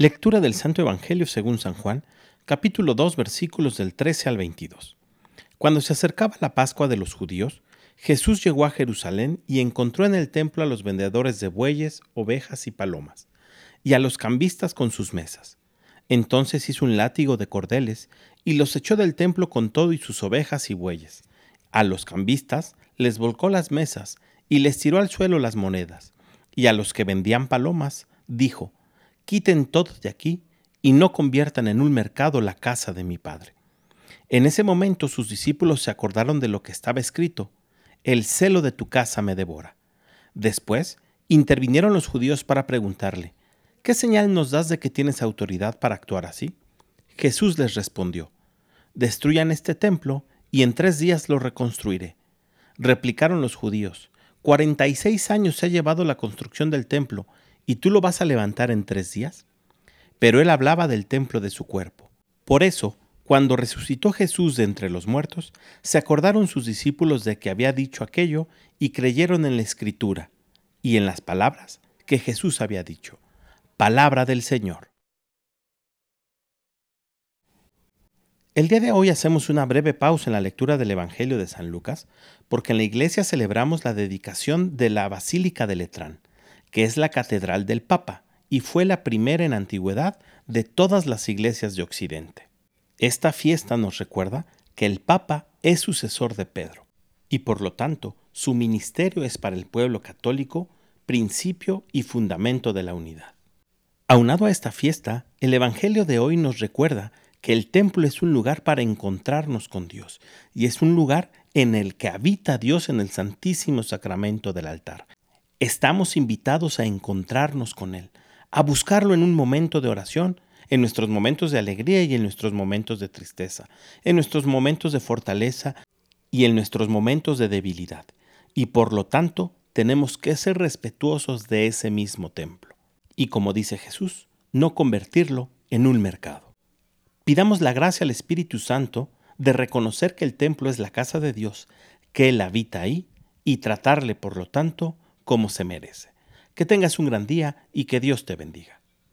Lectura del Santo Evangelio según San Juan, capítulo 2, versículos del 13 al 22. Cuando se acercaba la Pascua de los judíos, Jesús llegó a Jerusalén y encontró en el templo a los vendedores de bueyes, ovejas y palomas, y a los cambistas con sus mesas. Entonces hizo un látigo de cordeles y los echó del templo con todo y sus ovejas y bueyes. A los cambistas les volcó las mesas y les tiró al suelo las monedas. Y a los que vendían palomas, dijo, quiten todo de aquí y no conviertan en un mercado la casa de mi Padre. En ese momento sus discípulos se acordaron de lo que estaba escrito, el celo de tu casa me devora. Después intervinieron los judíos para preguntarle, ¿qué señal nos das de que tienes autoridad para actuar así? Jesús les respondió, destruyan este templo y en tres días lo reconstruiré. Replicaron los judíos, cuarenta y seis años se ha llevado la construcción del templo ¿Y tú lo vas a levantar en tres días? Pero él hablaba del templo de su cuerpo. Por eso, cuando resucitó Jesús de entre los muertos, se acordaron sus discípulos de que había dicho aquello y creyeron en la escritura y en las palabras que Jesús había dicho. Palabra del Señor. El día de hoy hacemos una breve pausa en la lectura del Evangelio de San Lucas, porque en la iglesia celebramos la dedicación de la Basílica de Letrán que es la Catedral del Papa y fue la primera en antigüedad de todas las iglesias de Occidente. Esta fiesta nos recuerda que el Papa es sucesor de Pedro y por lo tanto su ministerio es para el pueblo católico principio y fundamento de la unidad. Aunado a esta fiesta, el Evangelio de hoy nos recuerda que el templo es un lugar para encontrarnos con Dios y es un lugar en el que habita Dios en el santísimo sacramento del altar, estamos invitados a encontrarnos con Él, a buscarlo en un momento de oración, en nuestros momentos de alegría y en nuestros momentos de tristeza, en nuestros momentos de fortaleza y en nuestros momentos de debilidad. Y por lo tanto, tenemos que ser respetuosos de ese mismo templo. Y como dice Jesús, no convertirlo en un mercado. Pidamos la gracia al Espíritu Santo de reconocer que el templo es la casa de Dios, que Él habita ahí, y tratarle, por lo tanto, como se merece. Que tengas un gran día y que Dios te bendiga.